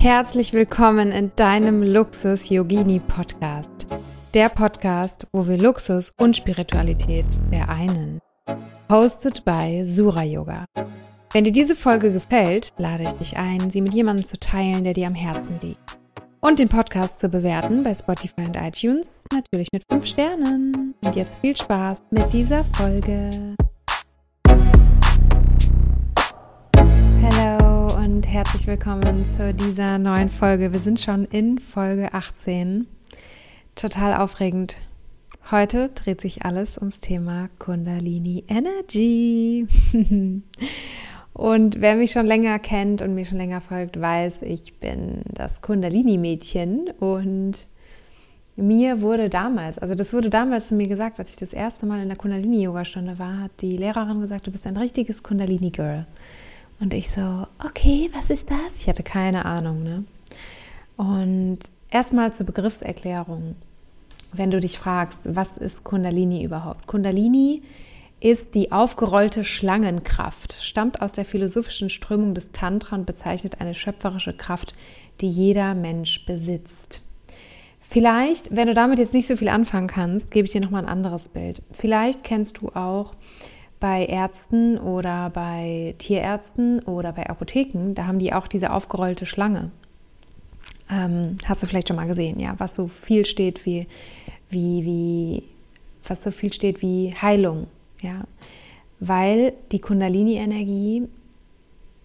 Herzlich willkommen in deinem Luxus Yogini Podcast. Der Podcast, wo wir Luxus und Spiritualität vereinen. Hosted by Sura Yoga. Wenn dir diese Folge gefällt, lade ich dich ein, sie mit jemandem zu teilen, der dir am Herzen liegt. Und den Podcast zu bewerten bei Spotify und iTunes, natürlich mit 5 Sternen. Und jetzt viel Spaß mit dieser Folge. Herzlich willkommen zu dieser neuen Folge. Wir sind schon in Folge 18. Total aufregend. Heute dreht sich alles ums Thema Kundalini Energy. Und wer mich schon länger kennt und mir schon länger folgt, weiß, ich bin das Kundalini-Mädchen. Und mir wurde damals, also das wurde damals zu mir gesagt, als ich das erste Mal in der Kundalini-Yoga-Stunde war, hat die Lehrerin gesagt, du bist ein richtiges Kundalini-Girl. Und ich so, okay, was ist das? Ich hatte keine Ahnung. Ne? Und erstmal zur Begriffserklärung, wenn du dich fragst, was ist Kundalini überhaupt? Kundalini ist die aufgerollte Schlangenkraft, stammt aus der philosophischen Strömung des Tantra und bezeichnet eine schöpferische Kraft, die jeder Mensch besitzt. Vielleicht, wenn du damit jetzt nicht so viel anfangen kannst, gebe ich dir nochmal ein anderes Bild. Vielleicht kennst du auch bei Ärzten oder bei Tierärzten oder bei Apotheken, da haben die auch diese aufgerollte Schlange. Ähm, hast du vielleicht schon mal gesehen, ja, was so viel steht wie, wie, wie, was so viel steht wie Heilung, ja, weil die Kundalini-Energie,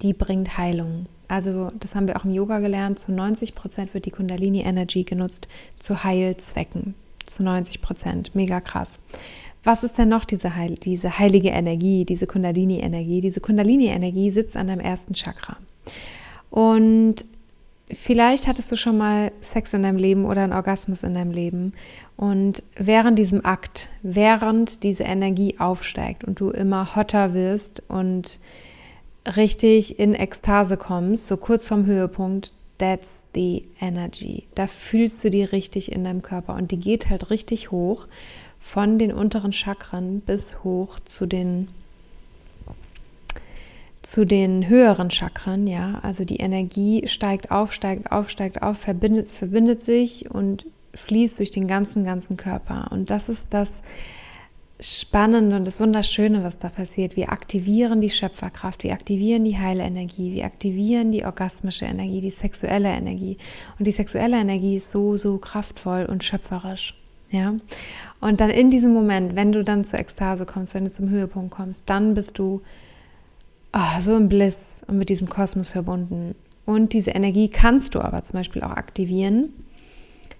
die bringt Heilung. Also das haben wir auch im Yoga gelernt, zu 90 Prozent wird die Kundalini-Energie genutzt zu Heilzwecken, zu 90 Prozent, mega krass. Was ist denn noch diese, Heil diese heilige Energie, diese Kundalini-Energie? Diese Kundalini-Energie sitzt an deinem ersten Chakra. Und vielleicht hattest du schon mal Sex in deinem Leben oder einen Orgasmus in deinem Leben. Und während diesem Akt, während diese Energie aufsteigt und du immer hotter wirst und richtig in Ekstase kommst, so kurz vorm Höhepunkt, that's the energy. Da fühlst du die richtig in deinem Körper und die geht halt richtig hoch von den unteren Chakren bis hoch zu den zu den höheren Chakren, ja, also die Energie steigt auf, steigt auf, steigt auf, verbindet, verbindet sich und fließt durch den ganzen, ganzen Körper. Und das ist das Spannende und das Wunderschöne, was da passiert. Wir aktivieren die Schöpferkraft, wir aktivieren die Heilenergie, wir aktivieren die orgasmische Energie, die sexuelle Energie. Und die sexuelle Energie ist so, so kraftvoll und schöpferisch. Ja? Und dann in diesem Moment, wenn du dann zur Ekstase kommst, wenn du zum Höhepunkt kommst, dann bist du oh, so im Bliss und mit diesem Kosmos verbunden. Und diese Energie kannst du aber zum Beispiel auch aktivieren.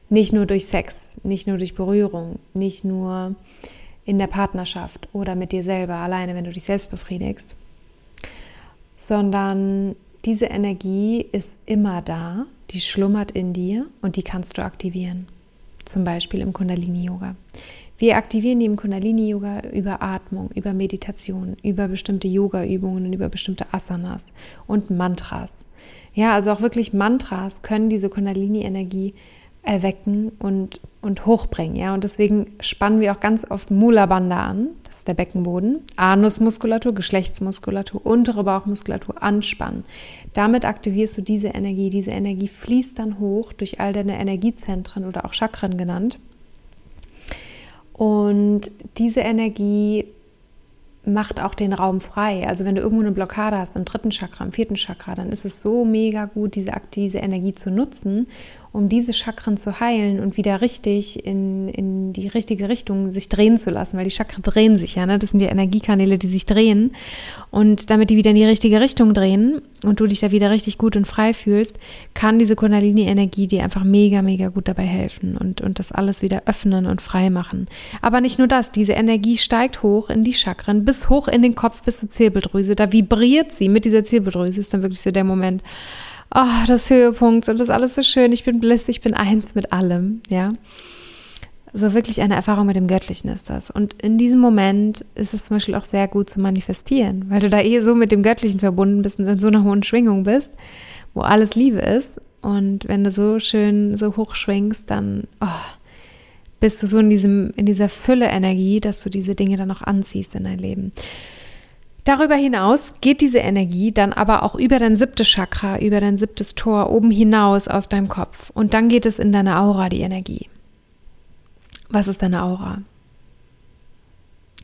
Nicht nur durch Sex, nicht nur durch Berührung, nicht nur in der Partnerschaft oder mit dir selber alleine, wenn du dich selbst befriedigst, sondern diese Energie ist immer da, die schlummert in dir und die kannst du aktivieren zum Beispiel im Kundalini-Yoga. Wir aktivieren die im Kundalini-Yoga über Atmung, über Meditation, über bestimmte Yoga-Übungen, über bestimmte Asanas und Mantras. Ja, also auch wirklich Mantras können diese Kundalini-Energie erwecken und, und hochbringen. Ja, und deswegen spannen wir auch ganz oft Mula Bandha an der Beckenboden, Anusmuskulatur, Geschlechtsmuskulatur, untere Bauchmuskulatur anspannen. Damit aktivierst du diese Energie. Diese Energie fließt dann hoch durch all deine Energiezentren oder auch Chakren genannt. Und diese Energie macht auch den Raum frei. Also wenn du irgendwo eine Blockade hast im dritten Chakra, im vierten Chakra, dann ist es so mega gut, diese, diese Energie zu nutzen, um diese Chakren zu heilen und wieder richtig in, in die richtige Richtung sich drehen zu lassen, weil die Chakren drehen sich ja, ne? das sind die Energiekanäle, die sich drehen. Und damit die wieder in die richtige Richtung drehen und du dich da wieder richtig gut und frei fühlst, kann diese Kundalini-Energie dir einfach mega, mega gut dabei helfen und, und das alles wieder öffnen und frei machen. Aber nicht nur das, diese Energie steigt hoch in die Chakren, bis hoch in den Kopf, bis zur Zirbeldrüse. Da vibriert sie mit dieser Zirbeldrüse, ist dann wirklich so der Moment, oh, das Höhepunkt und das alles so schön, ich bin bliss, ich bin eins mit allem, ja. So wirklich eine Erfahrung mit dem Göttlichen ist das. Und in diesem Moment ist es zum Beispiel auch sehr gut zu manifestieren, weil du da eh so mit dem Göttlichen verbunden bist und in so einer hohen Schwingung bist, wo alles Liebe ist. Und wenn du so schön so hoch schwingst, dann oh, bist du so in diesem, in dieser Fülle Energie, dass du diese Dinge dann auch anziehst in dein Leben. Darüber hinaus geht diese Energie dann aber auch über dein siebtes Chakra, über dein siebtes Tor oben hinaus aus deinem Kopf. Und dann geht es in deine Aura, die Energie. Was ist deine Aura?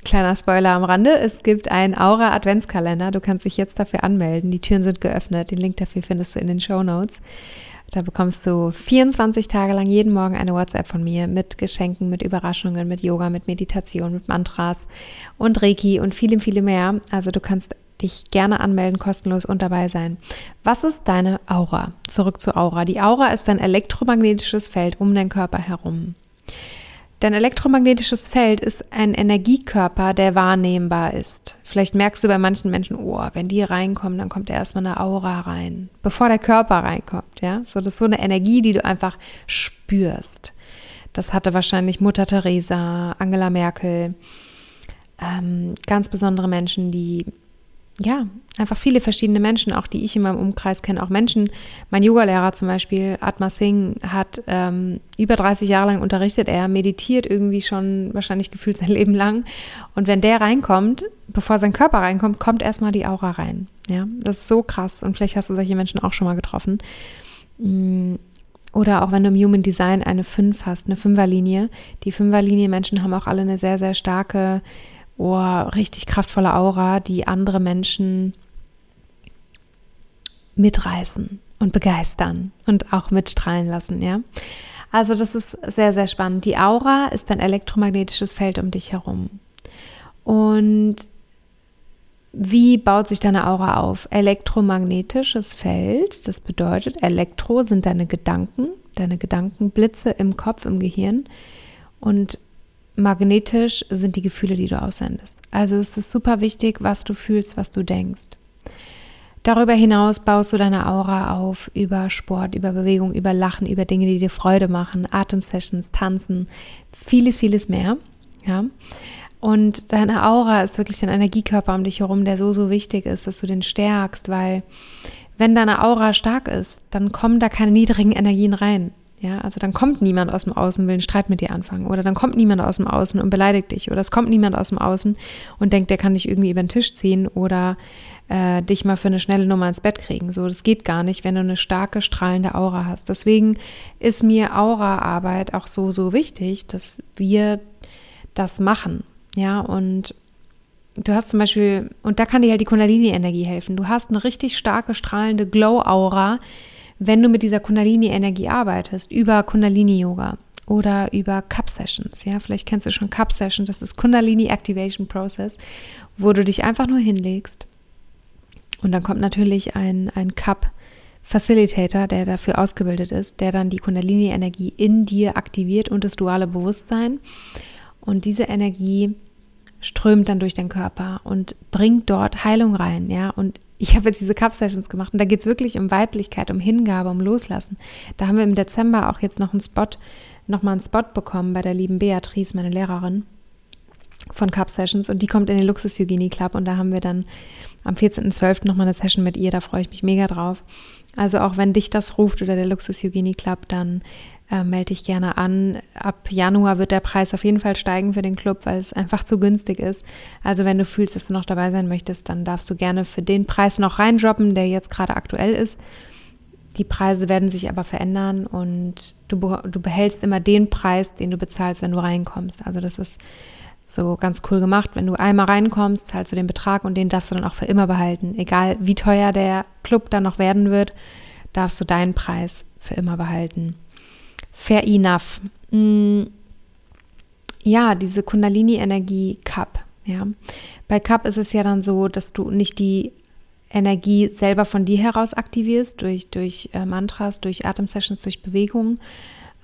Kleiner Spoiler am Rande, es gibt einen Aura-Adventskalender. Du kannst dich jetzt dafür anmelden. Die Türen sind geöffnet. Den Link dafür findest du in den Show Notes. Da bekommst du 24 Tage lang jeden Morgen eine WhatsApp von mir mit Geschenken, mit Überraschungen, mit Yoga, mit Meditation, mit Mantras und Reiki und vielem, vielem mehr. Also du kannst dich gerne anmelden, kostenlos und dabei sein. Was ist deine Aura? Zurück zur Aura. Die Aura ist ein elektromagnetisches Feld um deinen Körper herum. Dein elektromagnetisches Feld ist ein Energiekörper, der wahrnehmbar ist. Vielleicht merkst du bei manchen Menschen, oh, wenn die reinkommen, dann kommt erstmal eine Aura rein, bevor der Körper reinkommt, ja? So, das ist so eine Energie, die du einfach spürst. Das hatte wahrscheinlich Mutter Teresa, Angela Merkel, ähm, ganz besondere Menschen, die ja, einfach viele verschiedene Menschen, auch die ich in meinem Umkreis kenne, auch Menschen. Mein Yogalehrer zum Beispiel, Atma Singh, hat ähm, über 30 Jahre lang unterrichtet. Er meditiert irgendwie schon wahrscheinlich gefühlt sein Leben lang. Und wenn der reinkommt, bevor sein Körper reinkommt, kommt erstmal die Aura rein. Ja, das ist so krass. Und vielleicht hast du solche Menschen auch schon mal getroffen. Mm, oder auch wenn du im Human Design eine 5 hast, eine Fünferlinie. Die Fünferlinie Menschen haben auch alle eine sehr, sehr starke oh, richtig kraftvolle Aura, die andere Menschen mitreißen und begeistern und auch mitstrahlen lassen, ja. Also das ist sehr, sehr spannend. Die Aura ist ein elektromagnetisches Feld um dich herum. Und wie baut sich deine Aura auf? Elektromagnetisches Feld, das bedeutet, Elektro sind deine Gedanken, deine Gedankenblitze im Kopf, im Gehirn. Und magnetisch sind die Gefühle, die du aussendest. Also ist es super wichtig, was du fühlst, was du denkst. Darüber hinaus baust du deine Aura auf über Sport, über Bewegung, über Lachen, über Dinge, die dir Freude machen, Atemsessions, Tanzen, vieles, vieles mehr. Ja. Und deine Aura ist wirklich ein Energiekörper um dich herum, der so, so wichtig ist, dass du den stärkst, weil wenn deine Aura stark ist, dann kommen da keine niedrigen Energien rein. Ja, also dann kommt niemand aus dem Außen, will einen Streit mit dir anfangen. Oder dann kommt niemand aus dem Außen und beleidigt dich. Oder es kommt niemand aus dem Außen und denkt, der kann dich irgendwie über den Tisch ziehen oder äh, dich mal für eine schnelle Nummer ins Bett kriegen. So, das geht gar nicht, wenn du eine starke, strahlende Aura hast. Deswegen ist mir Aura-Arbeit auch so, so wichtig, dass wir das machen. Ja, und du hast zum Beispiel, und da kann dir halt die Kundalini-Energie helfen. Du hast eine richtig starke, strahlende Glow-Aura, wenn du mit dieser Kundalini-Energie arbeitest, über Kundalini-Yoga oder über Cup-Sessions, ja, vielleicht kennst du schon Cup-Sessions, das ist Kundalini Activation Process, wo du dich einfach nur hinlegst und dann kommt natürlich ein, ein Cup Facilitator, der dafür ausgebildet ist, der dann die Kundalini-Energie in dir aktiviert und das duale Bewusstsein. Und diese Energie strömt dann durch den Körper und bringt dort Heilung rein, ja, und ich habe jetzt diese Cup-Sessions gemacht und da geht es wirklich um Weiblichkeit, um Hingabe, um Loslassen. Da haben wir im Dezember auch jetzt noch einen Spot, nochmal einen Spot bekommen bei der lieben Beatrice, meine Lehrerin von Cup Sessions und die kommt in den Luxus Hygiene Club und da haben wir dann am 14.12. nochmal eine Session mit ihr, da freue ich mich mega drauf. Also auch wenn dich das ruft oder der Luxus Hygiene Club, dann äh, melde dich gerne an. Ab Januar wird der Preis auf jeden Fall steigen für den Club, weil es einfach zu günstig ist. Also wenn du fühlst, dass du noch dabei sein möchtest, dann darfst du gerne für den Preis noch reindroppen, der jetzt gerade aktuell ist. Die Preise werden sich aber verändern und du, du behältst immer den Preis, den du bezahlst, wenn du reinkommst. Also das ist so ganz cool gemacht. Wenn du einmal reinkommst, zahlst du den Betrag und den darfst du dann auch für immer behalten. Egal wie teuer der Club dann noch werden wird, darfst du deinen Preis für immer behalten. Fair enough. Mm, ja, diese Kundalini-Energie Cup. Ja. Bei Cup ist es ja dann so, dass du nicht die Energie selber von dir heraus aktivierst, durch, durch äh, Mantras, durch Atemsessions, durch Bewegungen,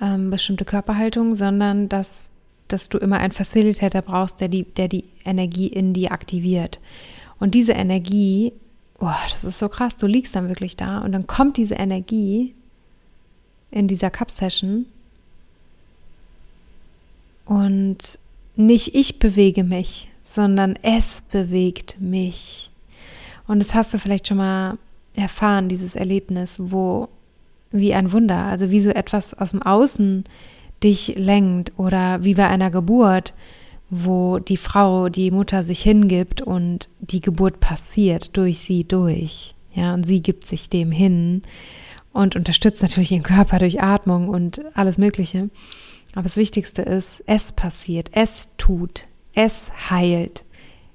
ähm, bestimmte Körperhaltung, sondern dass, dass du immer einen Facilitator brauchst, der die, der die Energie in dir aktiviert. Und diese Energie, oh, das ist so krass, du liegst dann wirklich da und dann kommt diese Energie in dieser Cup-Session. Und nicht ich bewege mich, sondern es bewegt mich. Und das hast du vielleicht schon mal erfahren, dieses Erlebnis, wo wie ein Wunder, also wie so etwas aus dem Außen dich lenkt oder wie bei einer Geburt, wo die Frau, die Mutter sich hingibt und die Geburt passiert durch sie durch. Ja, und sie gibt sich dem hin und unterstützt natürlich ihren Körper durch Atmung und alles Mögliche. Aber das Wichtigste ist, es passiert, es tut, es heilt.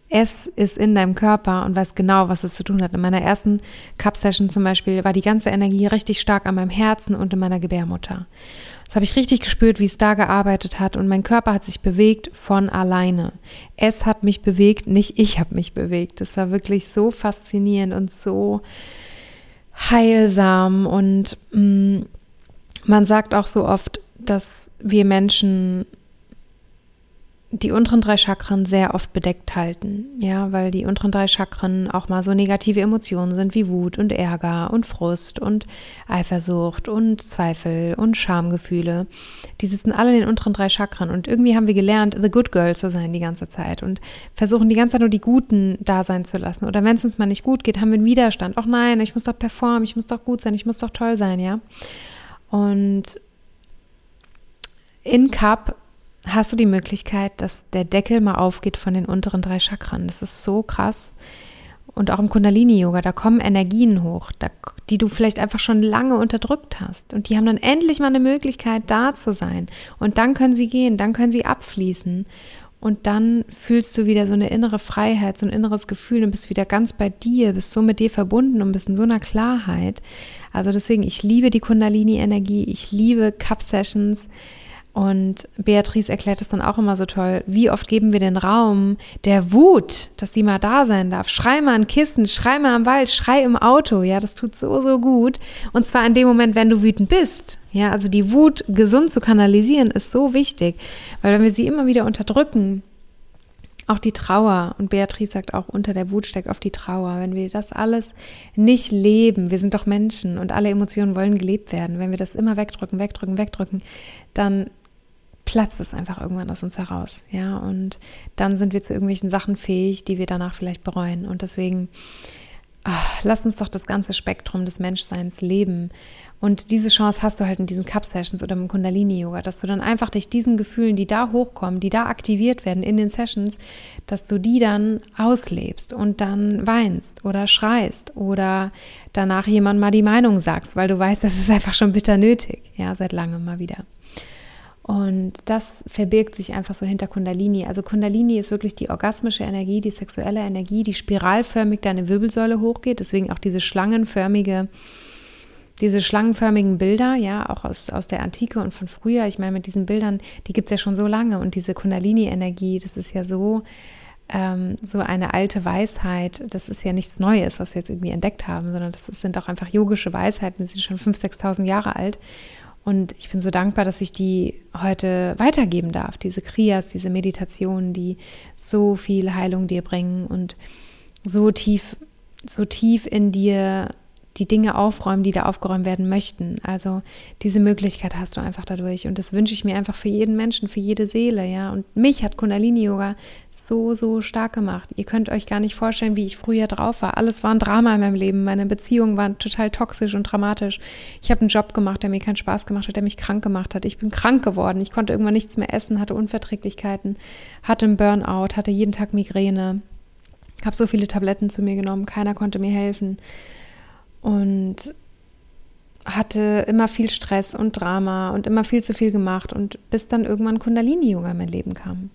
Es ist in deinem Körper und weiß genau, was es zu tun hat. In meiner ersten Cup-Session zum Beispiel war die ganze Energie richtig stark an meinem Herzen und in meiner Gebärmutter. Das habe ich richtig gespürt, wie es da gearbeitet hat und mein Körper hat sich bewegt von alleine. Es hat mich bewegt, nicht ich habe mich bewegt. Das war wirklich so faszinierend und so heilsam und mh, mm, man sagt auch so oft, dass wir Menschen die unteren drei Chakren sehr oft bedeckt halten, ja, weil die unteren drei Chakren auch mal so negative Emotionen sind wie Wut und Ärger und Frust und Eifersucht und Zweifel und Schamgefühle. Die sitzen alle in den unteren drei Chakren und irgendwie haben wir gelernt, the good girl zu sein die ganze Zeit und versuchen die ganze Zeit nur die Guten da sein zu lassen. Oder wenn es uns mal nicht gut geht, haben wir einen Widerstand. Ach nein, ich muss doch performen, ich muss doch gut sein, ich muss doch toll sein, ja. Und in Cup hast du die Möglichkeit, dass der Deckel mal aufgeht von den unteren drei Chakren. Das ist so krass. Und auch im Kundalini-Yoga, da kommen Energien hoch, da, die du vielleicht einfach schon lange unterdrückt hast. Und die haben dann endlich mal eine Möglichkeit, da zu sein. Und dann können sie gehen, dann können sie abfließen. Und dann fühlst du wieder so eine innere Freiheit, so ein inneres Gefühl und bist wieder ganz bei dir, bist so mit dir verbunden und bist in so einer Klarheit. Also deswegen, ich liebe die Kundalini-Energie, ich liebe Cup-Sessions. Und Beatrice erklärt es dann auch immer so toll. Wie oft geben wir den Raum der Wut, dass sie mal da sein darf? Schrei mal an Kissen, schrei mal am Wald, schrei im Auto. Ja, das tut so, so gut. Und zwar in dem Moment, wenn du wütend bist. Ja, also die Wut gesund zu kanalisieren ist so wichtig. Weil wenn wir sie immer wieder unterdrücken, auch die Trauer, und Beatrice sagt auch, unter der Wut steckt oft die Trauer. Wenn wir das alles nicht leben, wir sind doch Menschen und alle Emotionen wollen gelebt werden. Wenn wir das immer wegdrücken, wegdrücken, wegdrücken, dann platzt es einfach irgendwann aus uns heraus. Ja, und dann sind wir zu irgendwelchen Sachen fähig, die wir danach vielleicht bereuen. Und deswegen, ach, lass uns doch das ganze Spektrum des Menschseins leben. Und diese Chance hast du halt in diesen Cup-Sessions oder im Kundalini-Yoga, dass du dann einfach dich diesen Gefühlen, die da hochkommen, die da aktiviert werden in den Sessions, dass du die dann auslebst und dann weinst oder schreist oder danach jemand mal die Meinung sagst, weil du weißt, das ist einfach schon bitter nötig, ja, seit langem mal wieder. Und das verbirgt sich einfach so hinter Kundalini. Also Kundalini ist wirklich die orgasmische Energie, die sexuelle Energie, die spiralförmig deine Wirbelsäule hochgeht. Deswegen auch diese schlangenförmige, diese schlangenförmigen Bilder, ja, auch aus, aus der Antike und von früher. Ich meine, mit diesen Bildern, die gibt es ja schon so lange. Und diese Kundalini-Energie, das ist ja so, ähm, so eine alte Weisheit. Das ist ja nichts Neues, was wir jetzt irgendwie entdeckt haben, sondern das sind auch einfach yogische Weisheiten, die sind schon 5.000, 6.000 Jahre alt. Und ich bin so dankbar, dass ich die heute weitergeben darf, diese Kriyas, diese Meditationen, die so viel Heilung dir bringen und so tief, so tief in dir die Dinge aufräumen, die da aufgeräumt werden möchten. Also diese Möglichkeit hast du einfach dadurch. Und das wünsche ich mir einfach für jeden Menschen, für jede Seele, ja. Und mich hat Kundalini-Yoga so, so stark gemacht. Ihr könnt euch gar nicht vorstellen, wie ich früher drauf war. Alles war ein Drama in meinem Leben. Meine Beziehungen waren total toxisch und dramatisch. Ich habe einen Job gemacht, der mir keinen Spaß gemacht hat, der mich krank gemacht hat. Ich bin krank geworden. Ich konnte irgendwann nichts mehr essen, hatte Unverträglichkeiten, hatte einen Burnout, hatte jeden Tag Migräne. Habe so viele Tabletten zu mir genommen. Keiner konnte mir helfen und hatte immer viel Stress und Drama und immer viel zu viel gemacht und bis dann irgendwann Kundalini-Yoga in mein Leben kam.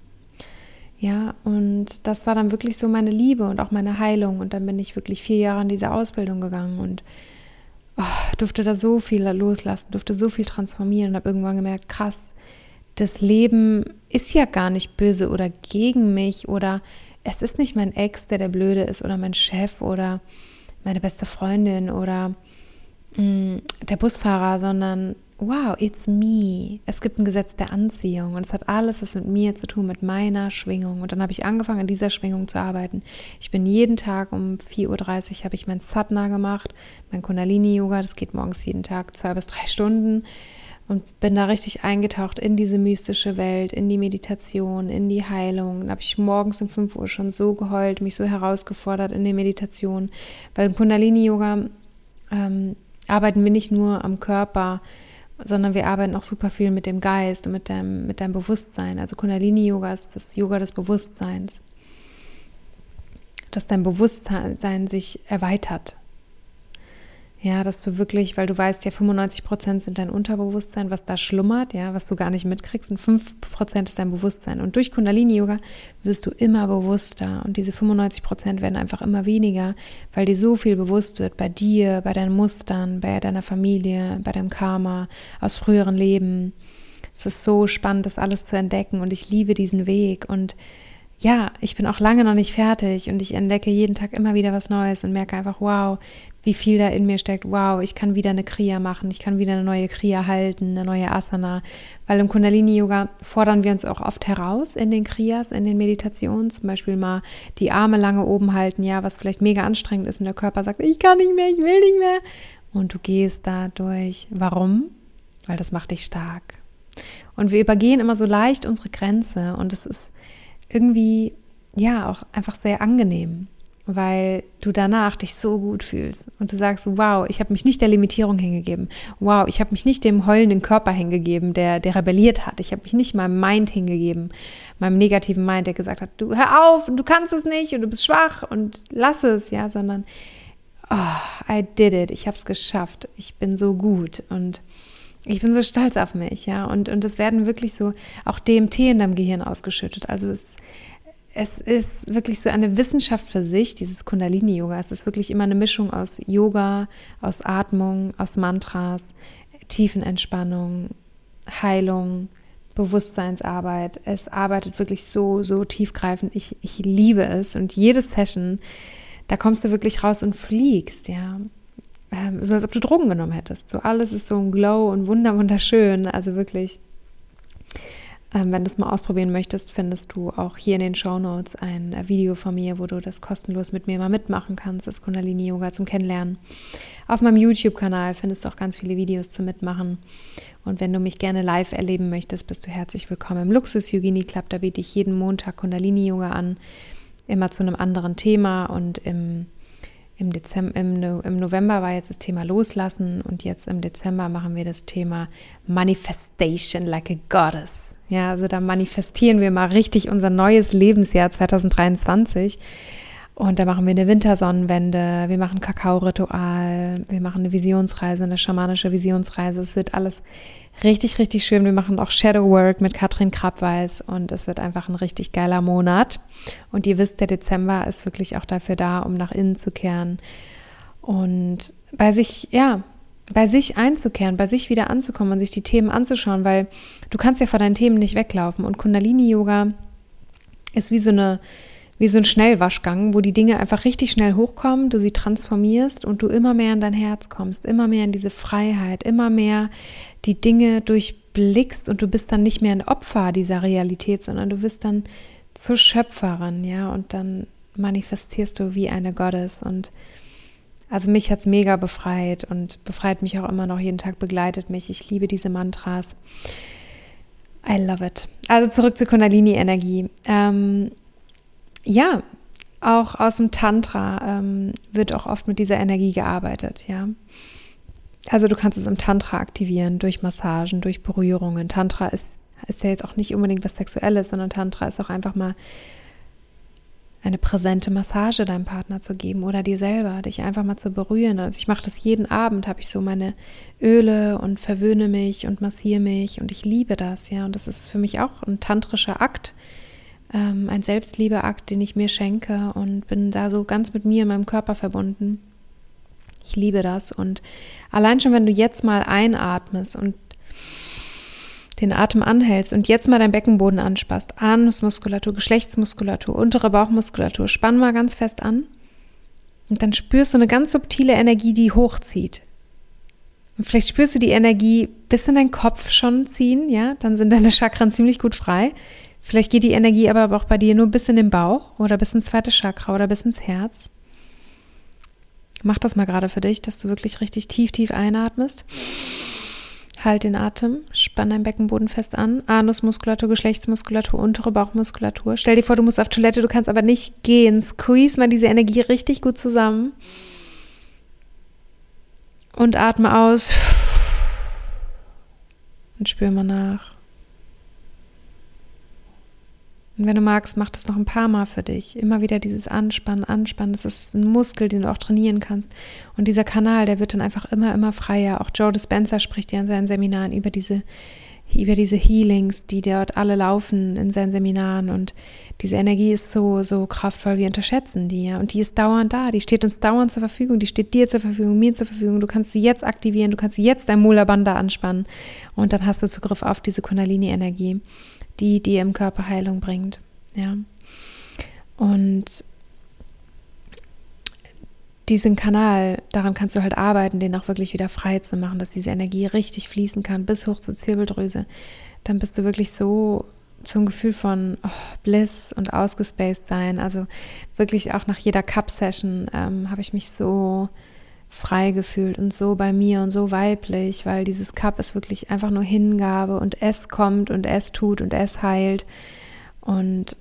Ja, und das war dann wirklich so meine Liebe und auch meine Heilung. Und dann bin ich wirklich vier Jahre in diese Ausbildung gegangen und oh, durfte da so viel loslassen, durfte so viel transformieren und habe irgendwann gemerkt, krass, das Leben ist ja gar nicht böse oder gegen mich oder es ist nicht mein Ex, der der Blöde ist oder mein Chef oder meine beste Freundin oder mh, mm, der Busfahrer, sondern wow, it's me. Es gibt ein Gesetz der Anziehung und es hat alles was mit mir zu tun, mit meiner Schwingung. Und dann habe ich angefangen, in dieser Schwingung zu arbeiten. Ich bin jeden Tag um 4.30 Uhr habe ich mein Satna gemacht, mein Kundalini-Yoga, das geht morgens jeden Tag zwei bis drei Stunden und bin da richtig eingetaucht in diese mystische Welt, in die Meditation, in die Heilung. Da habe ich morgens um 5 Uhr schon so geheult, mich so herausgefordert in der Meditation, weil im Kundalini-Yoga ähm, arbeiten wir nicht nur am Körper sondern wir arbeiten auch super viel mit dem Geist und mit deinem, mit deinem Bewusstsein. Also Kundalini-Yoga ist das Yoga des Bewusstseins. Dass dein Bewusstsein sich erweitert. Ja, dass du wirklich, weil du weißt ja, 95 Prozent sind dein Unterbewusstsein, was da schlummert, ja, was du gar nicht mitkriegst, und 5 Prozent ist dein Bewusstsein. Und durch Kundalini-Yoga wirst du immer bewusster und diese 95 Prozent werden einfach immer weniger, weil dir so viel bewusst wird bei dir, bei deinen Mustern, bei deiner Familie, bei deinem Karma aus früheren Leben. Es ist so spannend, das alles zu entdecken und ich liebe diesen Weg und ja, ich bin auch lange noch nicht fertig und ich entdecke jeden Tag immer wieder was Neues und merke einfach, wow, wie viel da in mir steckt. Wow, ich kann wieder eine Kriya machen, ich kann wieder eine neue Kriya halten, eine neue Asana. Weil im Kundalini-Yoga fordern wir uns auch oft heraus in den Kriyas, in den Meditationen. Zum Beispiel mal die Arme lange oben halten, ja, was vielleicht mega anstrengend ist und der Körper sagt, ich kann nicht mehr, ich will nicht mehr. Und du gehst da durch. Warum? Weil das macht dich stark. Und wir übergehen immer so leicht unsere Grenze und es ist irgendwie, ja, auch einfach sehr angenehm weil du danach dich so gut fühlst und du sagst, wow, ich habe mich nicht der Limitierung hingegeben. Wow, ich habe mich nicht dem heulenden Körper hingegeben, der, der rebelliert hat. Ich habe mich nicht meinem Mind hingegeben, meinem negativen Mind, der gesagt hat, du hör auf und du kannst es nicht und du bist schwach und lass es, ja, sondern oh, I did it, ich habe es geschafft, ich bin so gut und ich bin so stolz auf mich, ja, und, und es werden wirklich so auch DMT in deinem Gehirn ausgeschüttet. Also es es ist wirklich so eine Wissenschaft für sich, dieses Kundalini-Yoga. Es ist wirklich immer eine Mischung aus Yoga, aus Atmung, aus Mantras, Tiefenentspannung, Heilung, Bewusstseinsarbeit. Es arbeitet wirklich so, so tiefgreifend. Ich, ich liebe es. Und jede Session, da kommst du wirklich raus und fliegst, ja. Ähm, so als ob du Drogen genommen hättest. So alles ist so ein Glow und wunder, wunderschön. Also wirklich ähm, wenn du es mal ausprobieren möchtest, findest du auch hier in den Show Notes ein äh, Video von mir, wo du das kostenlos mit mir mal mitmachen kannst, das Kundalini Yoga zum Kennenlernen. Auf meinem YouTube-Kanal findest du auch ganz viele Videos zum Mitmachen. Und wenn du mich gerne live erleben möchtest, bist du herzlich willkommen im Luxus Yogini Club. Da biete ich jeden Montag Kundalini Yoga an, immer zu einem anderen Thema und im im, Dezember, im, im, November war jetzt das Thema Loslassen und jetzt im Dezember machen wir das Thema Manifestation like a Goddess. Ja, also da manifestieren wir mal richtig unser neues Lebensjahr 2023. Und da machen wir eine Wintersonnenwende, wir machen Kakao-Ritual, wir machen eine Visionsreise, eine schamanische Visionsreise. Es wird alles richtig, richtig schön. Wir machen auch Shadow Work mit Katrin Krabweis und es wird einfach ein richtig geiler Monat. Und ihr wisst, der Dezember ist wirklich auch dafür da, um nach innen zu kehren und bei sich, ja, bei sich einzukehren, bei sich wieder anzukommen und sich die Themen anzuschauen, weil du kannst ja vor deinen Themen nicht weglaufen. Und Kundalini-Yoga ist wie so eine, wie so ein Schnellwaschgang, wo die Dinge einfach richtig schnell hochkommen, du sie transformierst und du immer mehr in dein Herz kommst, immer mehr in diese Freiheit, immer mehr die Dinge durchblickst und du bist dann nicht mehr ein Opfer dieser Realität, sondern du bist dann zur Schöpferin, ja, und dann manifestierst du wie eine Gottes und also mich hat es mega befreit und befreit mich auch immer noch jeden Tag, begleitet mich. Ich liebe diese Mantras. I love it. Also zurück zur Kundalini-Energie. Ähm, ja, auch aus dem Tantra ähm, wird auch oft mit dieser Energie gearbeitet, ja. Also du kannst es im Tantra aktivieren, durch Massagen, durch Berührungen. Tantra ist, ist ja jetzt auch nicht unbedingt was Sexuelles, sondern Tantra ist auch einfach mal eine präsente Massage deinem Partner zu geben oder dir selber, dich einfach mal zu berühren. Also ich mache das jeden Abend, habe ich so meine Öle und verwöhne mich und massiere mich und ich liebe das, ja. Und das ist für mich auch ein tantrischer Akt, ähm, ein Selbstliebeakt, den ich mir schenke und bin da so ganz mit mir, in meinem Körper verbunden. Ich liebe das und allein schon, wenn du jetzt mal einatmest und den Atem anhältst und jetzt mal deinen Beckenboden anspannst, Anusmuskulatur, Geschlechtsmuskulatur, untere Bauchmuskulatur, spann mal ganz fest an und dann spürst du eine ganz subtile Energie, die hochzieht. Und vielleicht spürst du die Energie bis in deinen Kopf schon ziehen, ja, dann sind deine Chakren ziemlich gut frei. Vielleicht geht die Energie aber auch bei dir nur bis in den Bauch oder bis ins zweite Chakra oder bis ins Herz. Mach das mal gerade für dich, dass du wirklich richtig tief, tief einatmest. Halt den Atem, spann dein Beckenboden fest an. Anusmuskulatur, Geschlechtsmuskulatur, untere Bauchmuskulatur. Stell dir vor, du musst auf Toilette, du kannst aber nicht gehen. Squeeze mal diese Energie richtig gut zusammen. Und atme aus. und spür mal nach. Und wenn du magst, mach das noch ein paar Mal für dich. Immer wieder dieses Anspannen, Anspannen. Das ist ein Muskel, den du auch trainieren kannst. Und dieser Kanal, der wird dann einfach immer, immer freier. Auch Joe Dispenza spricht ja in seinen Seminaren über diese, über diese Healings, die dort alle laufen in seinen Seminaren. Und diese Energie ist so, so kraftvoll. Wir unterschätzen die, ja. Und die ist dauernd da. Die steht uns dauernd zur Verfügung. Die steht dir zur Verfügung, mir zur Verfügung. Du kannst sie jetzt aktivieren. Du kannst jetzt dein Mula anspannen. Und dann hast du Zugriff auf diese Kundalini-Energie die dir im Körper Heilung bringt. Ja. Und diesen Kanal, daran kannst du halt arbeiten, den auch wirklich wieder frei zu machen, dass diese Energie richtig fließen kann, bis hoch zur Zirbeldrüse. Dann bist du wirklich so zum Gefühl von oh, Bliss und ausgespaced sein. Also wirklich auch nach jeder Cup-Session ähm, habe ich mich so frei gefühlt und so bei mir und so weiblich, weil dieses Cup ist wirklich einfach nur Hingabe und es kommt und es tut und es heilt und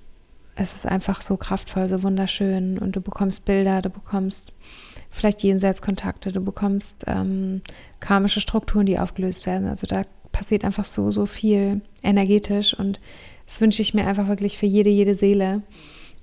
es ist einfach so kraftvoll, so wunderschön und du bekommst Bilder, du bekommst vielleicht Jenseitskontakte, du bekommst ähm, karmische Strukturen, die aufgelöst werden. Also da passiert einfach so, so viel energetisch und das wünsche ich mir einfach wirklich für jede, jede Seele.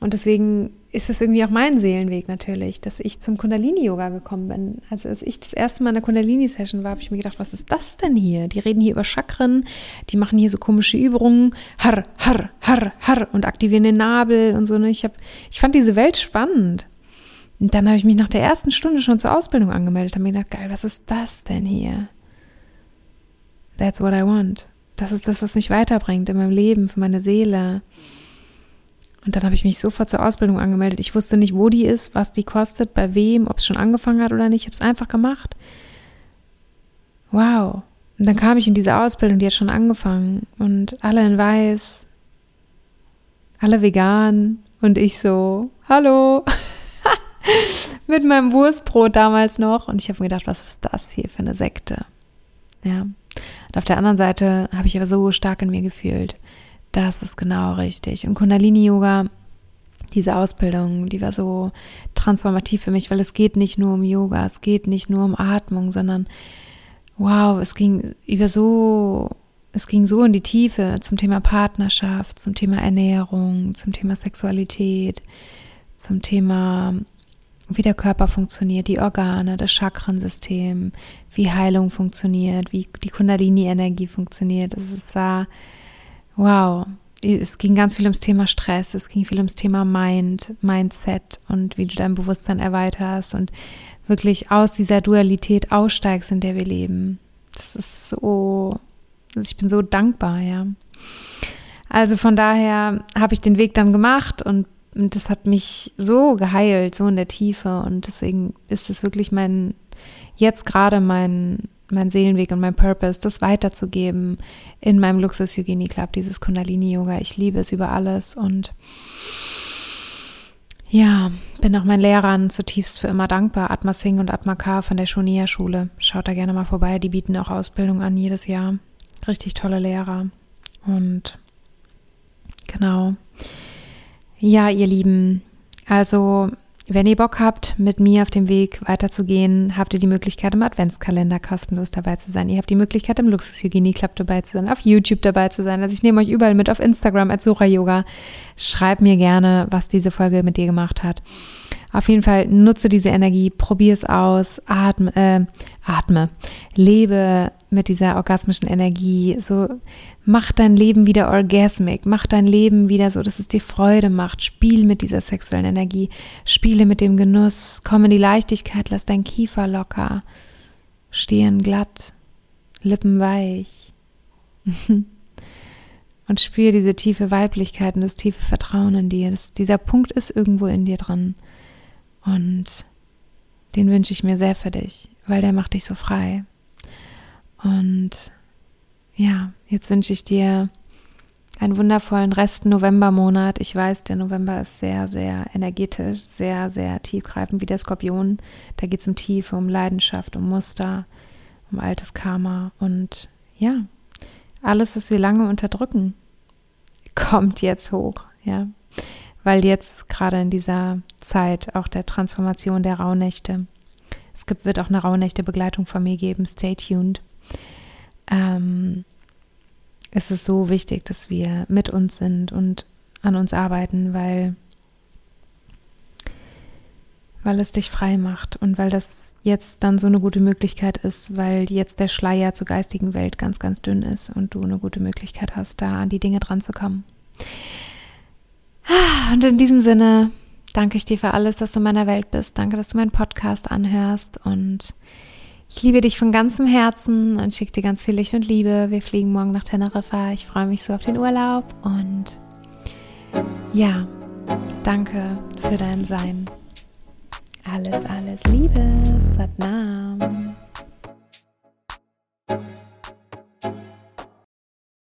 Und deswegen ist es irgendwie auch mein Seelenweg natürlich, dass ich zum Kundalini-Yoga gekommen bin. Also als ich das erste Mal in der Kundalini-Session war, habe ich mir gedacht, was ist das denn hier? Die reden hier über Chakren, die machen hier so komische Übungen, har, har, har, har und aktivieren den Nabel und so. Ne? Ich, hab, ich fand diese Welt spannend. Und dann habe ich mich nach der ersten Stunde schon zur Ausbildung angemeldet und mir gedacht, geil, was ist das denn hier? That's what I want. Das ist das, was mich weiterbringt in meinem Leben, für meine Seele. Und dann habe ich mich sofort zur Ausbildung angemeldet. Ich wusste nicht, wo die ist, was die kostet, bei wem, ob es schon angefangen hat oder nicht. Ich habe es einfach gemacht. Wow. Und dann kam ich in diese Ausbildung, die hat schon angefangen. Und alle in weiß, alle vegan. Und ich so, hallo. Mit meinem Wurstbrot damals noch. Und ich habe mir gedacht, was ist das hier für eine Sekte? Ja. Und auf der anderen Seite habe ich aber so stark in mir gefühlt, das ist genau richtig. Und Kundalini-Yoga, diese Ausbildung, die war so transformativ für mich, weil es geht nicht nur um Yoga, es geht nicht nur um Atmung, sondern wow, es ging über so, es ging so in die Tiefe zum Thema Partnerschaft, zum Thema Ernährung, zum Thema Sexualität, zum Thema wie der Körper funktioniert, die Organe, das Chakrensystem, wie Heilung funktioniert, wie die Kundalini-Energie funktioniert. Es war Wow, es ging ganz viel ums Thema Stress, es ging viel ums Thema Mind, Mindset und wie du dein Bewusstsein erweiterst und wirklich aus dieser Dualität aussteigst, in der wir leben. Das ist so, ich bin so dankbar, ja. Also von daher habe ich den Weg dann gemacht und das hat mich so geheilt, so in der Tiefe und deswegen ist es wirklich mein, jetzt gerade mein, mein Seelenweg und mein Purpose, das weiterzugeben in meinem Luxus Yogini Club, dieses Kundalini Yoga. Ich liebe es über alles und ja, bin auch meinen Lehrern zutiefst für immer dankbar. Atma Singh und Atma K von der Shonia Schule. Schaut da gerne mal vorbei. Die bieten auch Ausbildung an jedes Jahr. Richtig tolle Lehrer. Und genau. Ja, ihr Lieben. Also wenn ihr Bock habt, mit mir auf dem Weg weiterzugehen, habt ihr die Möglichkeit, im Adventskalender kostenlos dabei zu sein. Ihr habt die Möglichkeit, im Luxushygienie Club dabei zu sein, auf YouTube dabei zu sein. Also ich nehme euch überall mit auf Instagram als Sura Yoga. Schreibt mir gerne, was diese Folge mit dir gemacht hat. Auf jeden Fall nutze diese Energie, probier es aus, atme, äh, atme, lebe mit dieser orgasmischen Energie. So mach dein Leben wieder orgasmic, mach dein Leben wieder so, dass es dir Freude macht. Spiel mit dieser sexuellen Energie, spiele mit dem Genuss, komm in die Leichtigkeit, lass dein Kiefer locker, Stirn glatt, Lippen weich. und spüre diese tiefe Weiblichkeit und das tiefe Vertrauen in dir. Das, dieser Punkt ist irgendwo in dir dran. Und den wünsche ich mir sehr für dich, weil der macht dich so frei. Und ja, jetzt wünsche ich dir einen wundervollen Rest Novembermonat. Ich weiß, der November ist sehr, sehr energetisch, sehr, sehr tiefgreifend wie der Skorpion. Da geht es um Tiefe, um Leidenschaft, um Muster, um altes Karma. Und ja, alles, was wir lange unterdrücken, kommt jetzt hoch. Ja, weil jetzt gerade in dieser Zeit auch der Transformation der Rauhnächte, es gibt, wird auch eine Rauhnächte-Begleitung von mir geben, stay tuned. Ähm, ist es so wichtig, dass wir mit uns sind und an uns arbeiten, weil, weil es dich frei macht und weil das jetzt dann so eine gute Möglichkeit ist, weil jetzt der Schleier zur geistigen Welt ganz, ganz dünn ist und du eine gute Möglichkeit hast, da an die Dinge dran zu kommen. Und in diesem Sinne danke ich dir für alles, dass du in meiner Welt bist. Danke, dass du meinen Podcast anhörst und ich liebe dich von ganzem Herzen und schicke dir ganz viel Licht und Liebe. Wir fliegen morgen nach Teneriffa. Ich freue mich so auf den Urlaub und ja, danke für dein Sein. Alles, alles Liebe, Satnam.